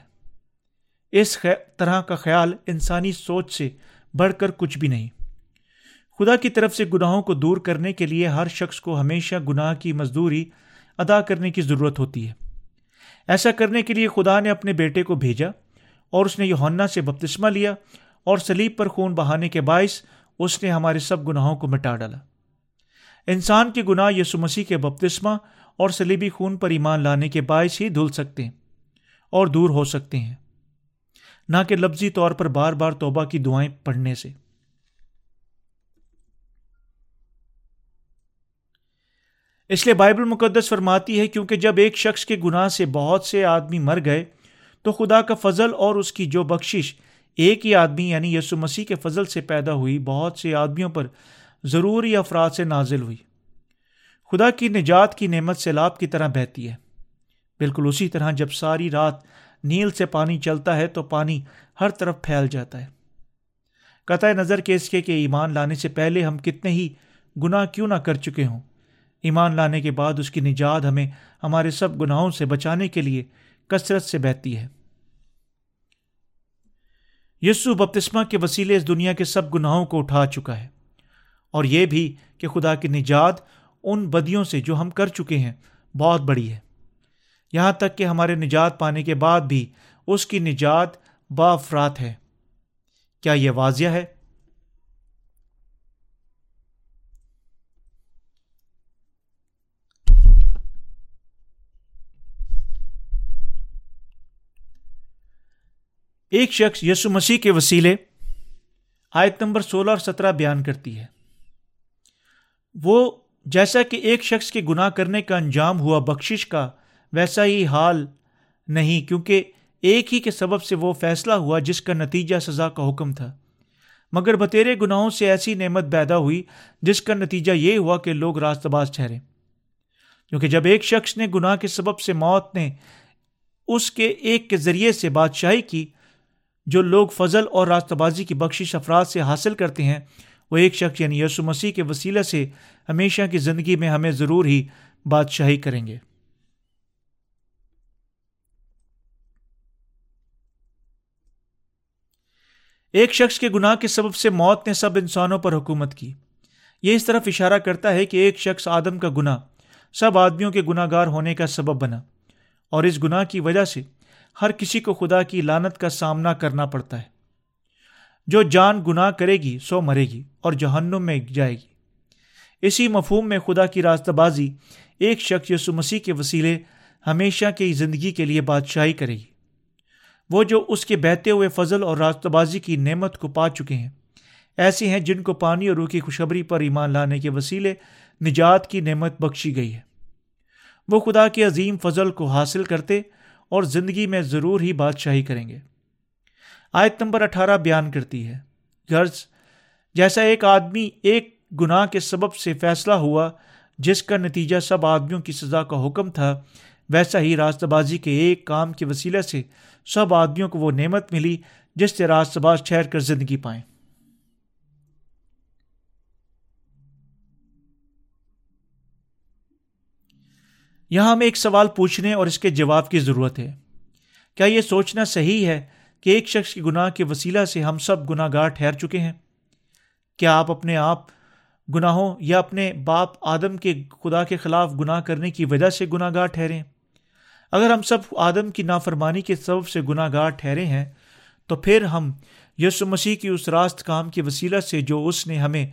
اس طرح کا خیال انسانی سوچ سے بڑھ کر کچھ بھی نہیں۔ خدا کی طرف سے گناہوں کو دور کرنے کے لیے ہر شخص کو ہمیشہ گناہ کی مزدوری ادا کرنے کی ضرورت ہوتی ہے۔ ایسا کرنے کے لیے خدا نے اپنے بیٹے کو بھیجا اور اس نے یونا سے بپتسمہ لیا اور سلیب پر خون بہانے کے باعث اس نے ہمارے سب گناہوں کو مٹا ڈالا۔ انسان کے گناہ یسو مسیح کے بپتسمہ اور سلیبی خون پر ایمان لانے کے باعث ہی دھل سکتے ہیں اور دور ہو سکتے ہیں۔ نہ کہ لفظی طور پر بار بار توبہ کی دعائیں پڑھنے سے۔ اس لیے بائبل مقدس فرماتی ہے، کیونکہ جب ایک شخص کے گناہ سے بہت سے آدمی مر گئے، تو خدا کا فضل اور اس کی جو بخشش ایک ہی آدمی یعنی یسو مسیح کے فضل سے پیدا ہوئی، بہت سے آدمیوں پر ضروری افراد سے نازل ہوئی۔ خدا کی نجات کی نعمت سیلاب کی طرح بہتی ہے۔ بالکل اسی طرح جب ساری رات نیل سے پانی چلتا ہے تو پانی ہر طرف پھیل جاتا ہے۔ قطع نظر کے اس کے کہ ایمان لانے سے پہلے ہم کتنے ہی گناہ کیوں نہ کر چکے ہوں۔ ایمان لانے کے بعد اس کی نجات ہمیں ہمارے سب گناہوں سے بچانے کے لیے کثرت سے بہتی ہے۔ یسو بپتسمہ کے وسیلے اس دنیا کے سب گناہوں کو اٹھا چکا ہے۔ اور یہ بھی کہ خدا کی نجات ان بدیوں سے جو ہم کر چکے ہیں بہت بڑی ہے۔ یہاں تک کہ ہمارے نجات پانے کے بعد بھی اس کی نجات با افراد ہے۔ کیا یہ واضح ہے؟ ایک شخص یسو مسیح کے وسیلے آیت نمبر سولہ اور سترہ بیان کرتی ہے۔ وہ جیسا کہ ایک شخص کے گناہ کرنے کا انجام ہوا بخشش کا، ویسا ہی حال نہیں، کیونکہ ایک ہی کے سبب سے وہ فیصلہ ہوا جس کا نتیجہ سزا کا حکم تھا۔ مگر بتیرے گناہوں سے ایسی نعمت پیدا ہوئی جس کا نتیجہ یہ ہوا کہ لوگ راست باز ٹھہرے۔ کیونکہ جب ایک شخص نے گناہ کے سبب سے موت نے اس کے ایک کے ذریعے سے بادشاہی کی جو لوگ فضل اور راستہ بازی کی بخشش افراد سے حاصل کرتے ہیں، وہ ایک شخص یعنی یسو مسیح کے وسیلہ سے ہمیشہ کی زندگی میں ہمیں ضرور ہی بادشاہی کریں گے۔ ایک شخص کے گناہ کے سبب سے موت نے سب انسانوں پر حکومت کی۔ یہ اس طرف اشارہ کرتا ہے کہ ایک شخص آدم کا گناہ سب آدمیوں کے گناہ گار ہونے کا سبب بنا اور اس گناہ کی وجہ سے ہر کسی کو خدا کی لانت کا سامنا کرنا پڑتا ہے۔ جو جان گناہ کرے گی، سو مرے گی اور جہنم میں جائے گی۔ اسی مفہوم میں خدا کی راستہ بازی ایک شخص یسو مسیح کے وسیلے ہمیشہ کی زندگی کے لیے بادشاہی کرے گی۔ وہ جو اس کے بہتے ہوئے فضل اور راستہ بازی کی نعمت کو پا چکے ہیں ایسے ہیں جن کو پانی اور روح کی خوشبری پر ایمان لانے کے وسیلے نجات کی نعمت بخشی گئی ہے۔ وہ خدا کے عظیم فضل کو حاصل کرتے اور زندگی میں ضرور ہی بادشاہی کریں گے۔ آیت نمبر اٹھارہ بیان کرتی ہے۔ غرض، جیسا ایک آدمی ایک گناہ کے سبب سے فیصلہ ہوا، جس کا نتیجہ سب آدمیوں کی سزا کا حکم تھا، ویسا ہی راستہ بازی کے ایک کام کے وسیلے سے سب آدمیوں کو وہ نعمت ملی، جس سے راستہ باز ٹھہر کر زندگی پائیں۔ یہاں ہمیں ایک سوال پوچھنے اور اس کے جواب کی ضرورت ہے۔ کیا یہ سوچنا صحیح ہے کہ ایک شخص کی گناہ کے وسیلہ سے ہم سب گناہ گار ٹھہر چکے ہیں؟ کیا آپ اپنے آپ گناہوں یا اپنے باپ آدم کے خدا کے خلاف گناہ کرنے کی وجہ سے گناہ گار ٹھہرے؟ اگر ہم سب آدم کی نافرمانی کے سبب سے گناہ گار ٹھہرے ہیں، تو پھر ہم یسو مسیح کی اس راست کام کے وسیلہ سے جو اس نے ہمیں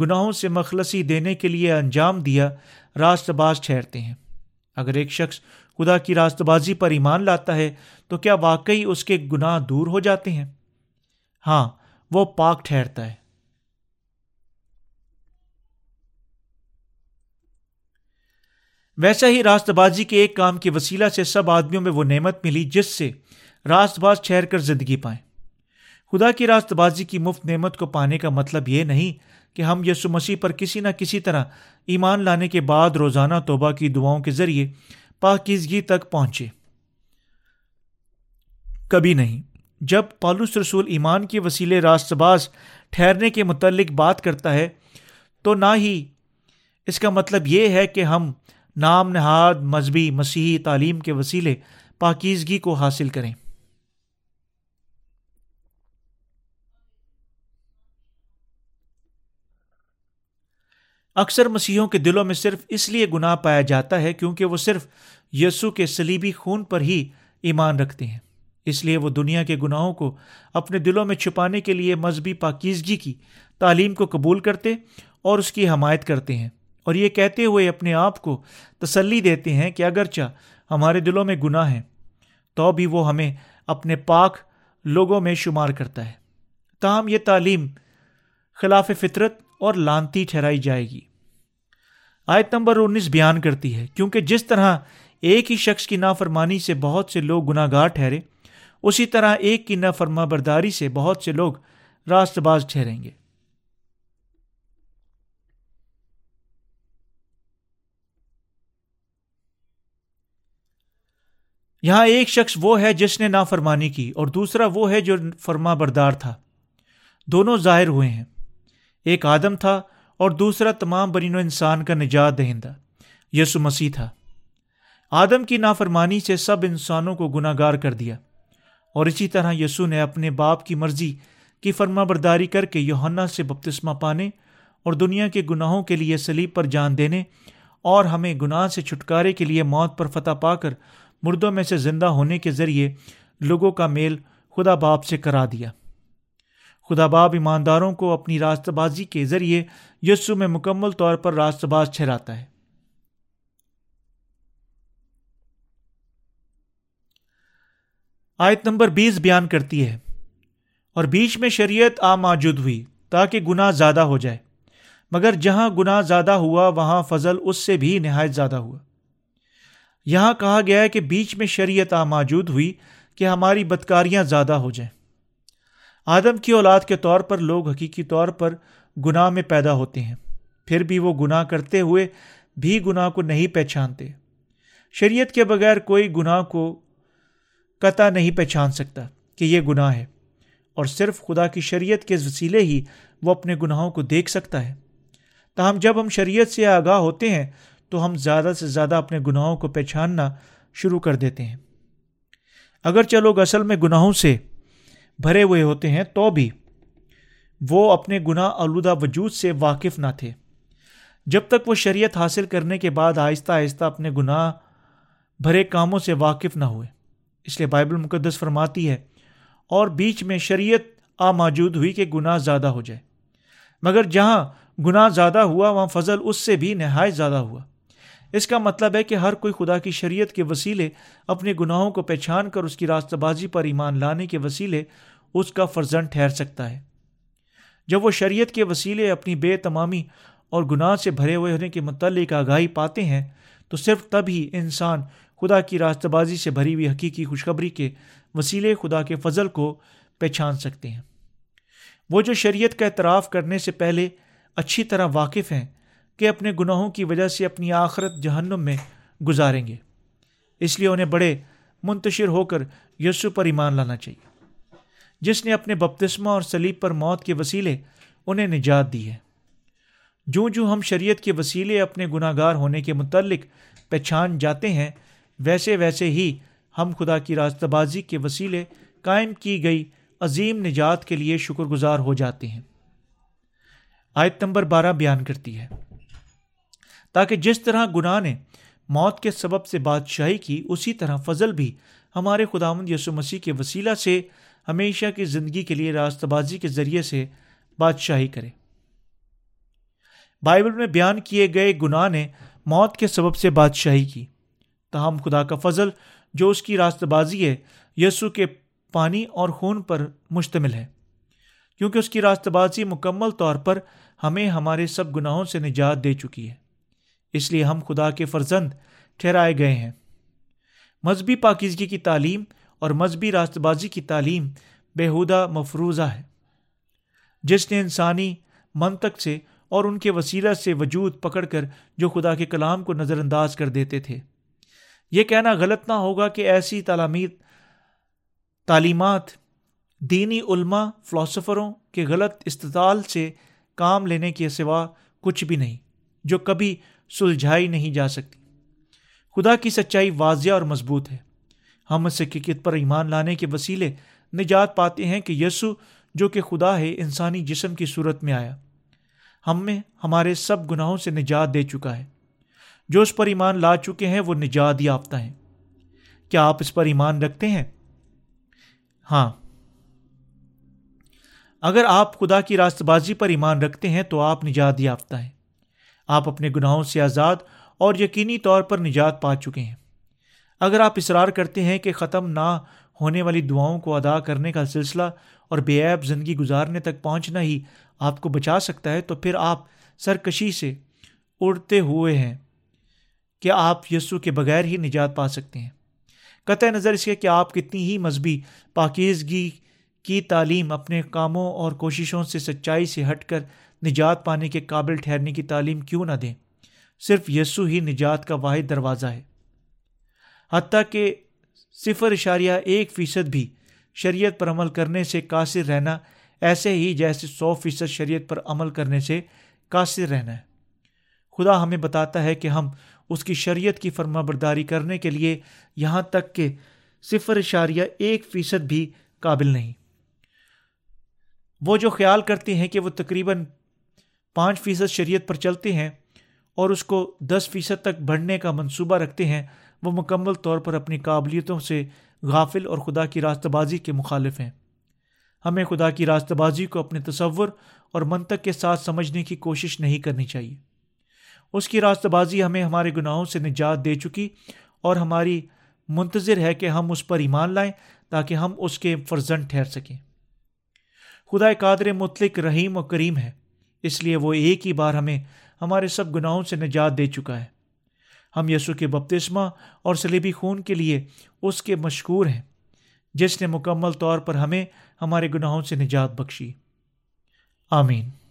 گناہوں سے مخلصی دینے کے لیے انجام دیا، راست باز ٹھہرتے ہیں۔ اگر ایک شخص خدا کی راست بازی پر ایمان لاتا ہے، تو کیا واقعی اس کے گناہ دور ہو جاتے ہیں؟ ہاں وہ پاک ٹھہرتا ہے۔ ویسا ہی راست بازی کے ایک کام کے وسیلہ سے سب آدمیوں میں وہ نعمت ملی، جس سے راست باز ٹھہر کر زندگی پائیں۔ خدا کی راست بازی کی مفت نعمت کو پانے کا مطلب یہ نہیں کہ ہم یسو مسیح پر کسی نہ کسی طرح ایمان لانے کے بعد روزانہ توبہ کی دعاؤں کے ذریعے پاکیزگی تک پہنچے۔ کبھی نہیں، جب پالوس رسول ایمان کے وسیلے راست باز ٹھہرنے کے متعلق بات کرتا ہے، تو نہ ہی اس کا مطلب یہ ہے کہ ہم نام نہاد مذہبی مسیحی تعلیم کے وسیلے پاکیزگی کو حاصل کریں۔ اکثر مسیحوں کے دلوں میں صرف اس لیے گناہ پایا جاتا ہے کیونکہ وہ صرف یسو کے سلیبی خون پر ہی ایمان رکھتے ہیں۔ اس لیے وہ دنیا کے گناہوں کو اپنے دلوں میں چھپانے کے لیے مذہبی پاکیزگی کی تعلیم کو قبول کرتے اور اس کی حمایت کرتے ہیں۔ اور یہ کہتے ہوئے اپنے آپ کو تسلی دیتے ہیں کہ اگرچہ ہمارے دلوں میں گناہ ہیں، تو بھی وہ ہمیں اپنے پاک لوگوں میں شمار کرتا ہے۔ تاہم یہ تعلیم خلاف فطرت اور لانتی ٹھہرائی جائے گی۔ آیت نمبر انیس بیان کرتی ہے، کیونکہ جس طرح ایک ہی شخص کی نافرمانی سے بہت سے لوگ گناہ گار ٹھہرے، اسی طرح ایک کی نافرما برداری سے بہت سے لوگ راست باز ٹھہریں گے۔ یہاں ایک شخص وہ ہے جس نے نافرمانی کی اور دوسرا وہ ہے جو فرما بردار تھا۔ دونوں ظاہر ہوئے ہیں۔ ایک آدم تھا اور دوسرا تمام برین و انسان کا نجات دہندہ یسو مسیح تھا۔ آدم کی نافرمانی سے سب انسانوں کو گناہ گار کر دیا۔ اور اسی طرح یسو نے اپنے باپ کی مرضی کی فرما برداری کر کے یوہنا سے بپتسمہ پانے اور دنیا کے گناہوں کے لیے سلیب پر جان دینے اور ہمیں گناہ سے چھٹکارے کے لیے موت پر فتح پا کر مردوں میں سے زندہ ہونے کے ذریعے لوگوں کا میل خدا باپ سے کرا دیا۔ خدا باب ایمانداروں کو اپنی راست بازی کے ذریعے یسو میں مکمل طور پر راست باز ٹھہراتا ہے۔ آیت نمبر بیس بیان کرتی ہے، اور بیچ میں شریعت آ موجود ہوئی تاکہ گناہ زیادہ ہو جائے۔ مگر جہاں گناہ زیادہ ہوا، وہاں فضل اس سے بھی نہایت زیادہ ہوا۔ یہاں کہا گیا ہے کہ بیچ میں شریعت آ موجود ہوئی کہ ہماری بدکاریاں زیادہ ہو جائیں۔ آدم کی اولاد کے طور پر لوگ حقیقی طور پر گناہ میں پیدا ہوتے ہیں۔ پھر بھی وہ گناہ کرتے ہوئے بھی گناہ کو نہیں پہچانتے۔ شریعت کے بغیر کوئی گناہ کو قطع نہیں پہچان سکتا کہ یہ گناہ ہے۔ اور صرف خدا کی شریعت کے وسیلے ہی وہ اپنے گناہوں کو دیکھ سکتا ہے۔ تاہم جب ہم شریعت سے آگاہ ہوتے ہیں تو ہم زیادہ سے زیادہ اپنے گناہوں کو پہچاننا شروع کر دیتے ہیں۔ اگر چلو اصل میں گناہوں سے بھرے ہوئے ہوتے ہیں تو بھی وہ اپنے گناہ آلودہ وجود سے واقف نہ تھے۔ جب تک وہ شریعت حاصل کرنے کے بعد آہستہ آہستہ اپنے گناہ بھرے کاموں سے واقف نہ ہوئے۔ اس لیے بائبل مقدس فرماتی ہے، اور بیچ میں شریعت آ موجود ہوئی کہ گناہ زیادہ ہو جائے۔ مگر جہاں گناہ زیادہ ہوا، وہاں فضل اس سے بھی نہایت زیادہ ہوا۔ اس کا مطلب ہے کہ ہر کوئی خدا کی شریعت کے وسیلے اپنے گناہوں کو پہچان کر اس کی راستہ بازی پر ایمان لانے کے وسیلے اس کا فرزن ٹھہر سکتا ہے۔ جب وہ شریعت کے وسیلے اپنی بے تمامی اور گناہ سے بھرے ہوئے ہونے کے متعلق آگاہی پاتے ہیں، تو صرف تب ہی انسان خدا کی راستہ بازی سے بھری ہوئی حقیقی خوشخبری کے وسیلے خدا کے فضل کو پہچان سکتے ہیں۔ وہ جو شریعت کا اعتراف کرنے سے پہلے اچھی طرح واقف ہیں کہ اپنے گناہوں کی وجہ سے اپنی آخرت جہنم میں گزاریں گے۔ اس لیے انہیں بڑے منتشر ہو کر یسو پر ایمان لانا چاہیے۔ جس نے اپنے بپتسمہ اور سلیب پر موت کے وسیلے انہیں نجات دی ہے۔ جو جو ہم شریعت کے وسیلے اپنے گناہ گار ہونے کے متعلق پہچان جاتے ہیں، ویسے ویسے ہی ہم خدا کی راستہ بازی کے وسیلے قائم کی گئی عظیم نجات کے لیے شکر گزار ہو جاتے ہیں۔ آیت نمبر بارہ بیان کرتی ہے۔ تاکہ جس طرح گناہ نے موت کے سبب سے بادشاہی کی، اسی طرح فضل بھی ہمارے خداوند یسو مسیح کے وسیلہ سے ہمیشہ کی زندگی کے لیے راستہ بازی کے ذریعے سے بادشاہی کرے۔ بائبل میں بیان کیے گئے گناہ نے موت کے سبب سے بادشاہی کی۔ تاہم خدا کا فضل جو اس کی راست بازی ہے یسو کے پانی اور خون پر مشتمل ہے۔ کیونکہ اس کی راست بازی مکمل طور پر ہمیں ہمارے سب گناہوں سے نجات دے چکی ہے۔ اس لیے ہم خدا کے فرزند ٹھہرائے گئے ہیں۔ مذہبی پاکیزگی کی تعلیم اور مذہبی راست بازی کی تعلیم بےحودہ مفروضہ ہے۔ جس نے انسانی منطق سے اور ان کے وسیلہ سے وجود پکڑ کر جو خدا کے کلام کو نظر انداز کر دیتے تھے۔ یہ کہنا غلط نہ ہوگا کہ ایسی تعلیمی تعلیمات، دینی علماء، فلاسفروں کے غلط استطال سے کام لینے کے سوا کچھ بھی نہیں، جو کبھی سلجھائی نہیں جا سکتی۔ خدا کی سچائی واضح اور مضبوط ہے۔ ہم اس حقیقت پر ایمان لانے کے وسیلے نجات پاتے ہیں کہ یسو جو کہ خدا ہے، انسانی جسم کی صورت میں آیا۔ ہم میں ہمارے سب گناہوں سے نجات دے چکا ہے۔ جو اس پر ایمان لا چکے ہیں، وہ نجات یافتہ ہیں۔ کیا آپ اس پر ایمان رکھتے ہیں؟ ہاں۔ اگر آپ خدا کی راست بازی پر ایمان رکھتے ہیں، تو آپ نجات یافتہ ہیں۔ آپ اپنے گناہوں سے آزاد اور یقینی طور پر نجات پا چکے ہیں۔ اگر آپ اصرار کرتے ہیں کہ ختم نہ ہونے والی دعاؤں کو ادا کرنے کا سلسلہ اور بے عیب زندگی گزارنے تک پہنچنا ہی آپ کو بچا سکتا ہے، تو پھر آپ سرکشی سے اڑتے ہوئے ہیں کہ آپ یسو کے بغیر ہی نجات پا سکتے ہیں۔ قطع نظر اس کے کہ آپ کتنی ہی مذہبی پاکیزگی کی تعلیم اپنے کاموں اور کوششوں سے سچائی سے ہٹ کر نجات پانے کے قابل ٹھہرنے کی تعلیم کیوں نہ دیں؟ صرف یسو ہی نجات کا واحد دروازہ ہے۔ حتیٰ کہ صفر اشاریہ ایک فیصد بھی شریعت پر عمل کرنے سے قاصر رہنا ایسے ہی جیسے سو فیصد شریعت پر عمل کرنے سے قاصر رہنا ہے۔ خدا ہمیں بتاتا ہے کہ ہم اس کی شریعت کی فرما برداری کرنے کے لیے یہاں تک کہ صفر اشاریہ ایک فیصد بھی قابل نہیں۔ وہ جو خیال کرتے ہیں کہ وہ تقریباً پانچ فیصد شریعت پر چلتے ہیں اور اس کو دس فیصد تک بڑھنے کا منصوبہ رکھتے ہیں، وہ مکمل طور پر اپنی قابلیتوں سے غافل اور خدا کی راستہ بازی کے مخالف ہیں۔ ہمیں خدا کی راستہ بازی کو اپنے تصور اور منطق کے ساتھ سمجھنے کی کوشش نہیں کرنی چاہیے۔ اس کی راستہ بازی ہمیں ہمارے گناہوں سے نجات دے چکی اور ہماری منتظر ہے کہ ہم اس پر ایمان لائیں تاکہ ہم اس کے فرزن ٹھہر سکیں۔ خدا قادر مطلق، رحیم و کریم ہے۔ اس لیے وہ ایک ہی بار ہمیں ہمارے سب گناہوں سے نجات دے چکا ہے۔ ہم یسو کے بپتسمہ اور سلیبی خون کے لیے اس کے مشکور ہیں، جس نے مکمل طور پر ہمیں ہمارے گناہوں سے نجات بخشی۔ آمین۔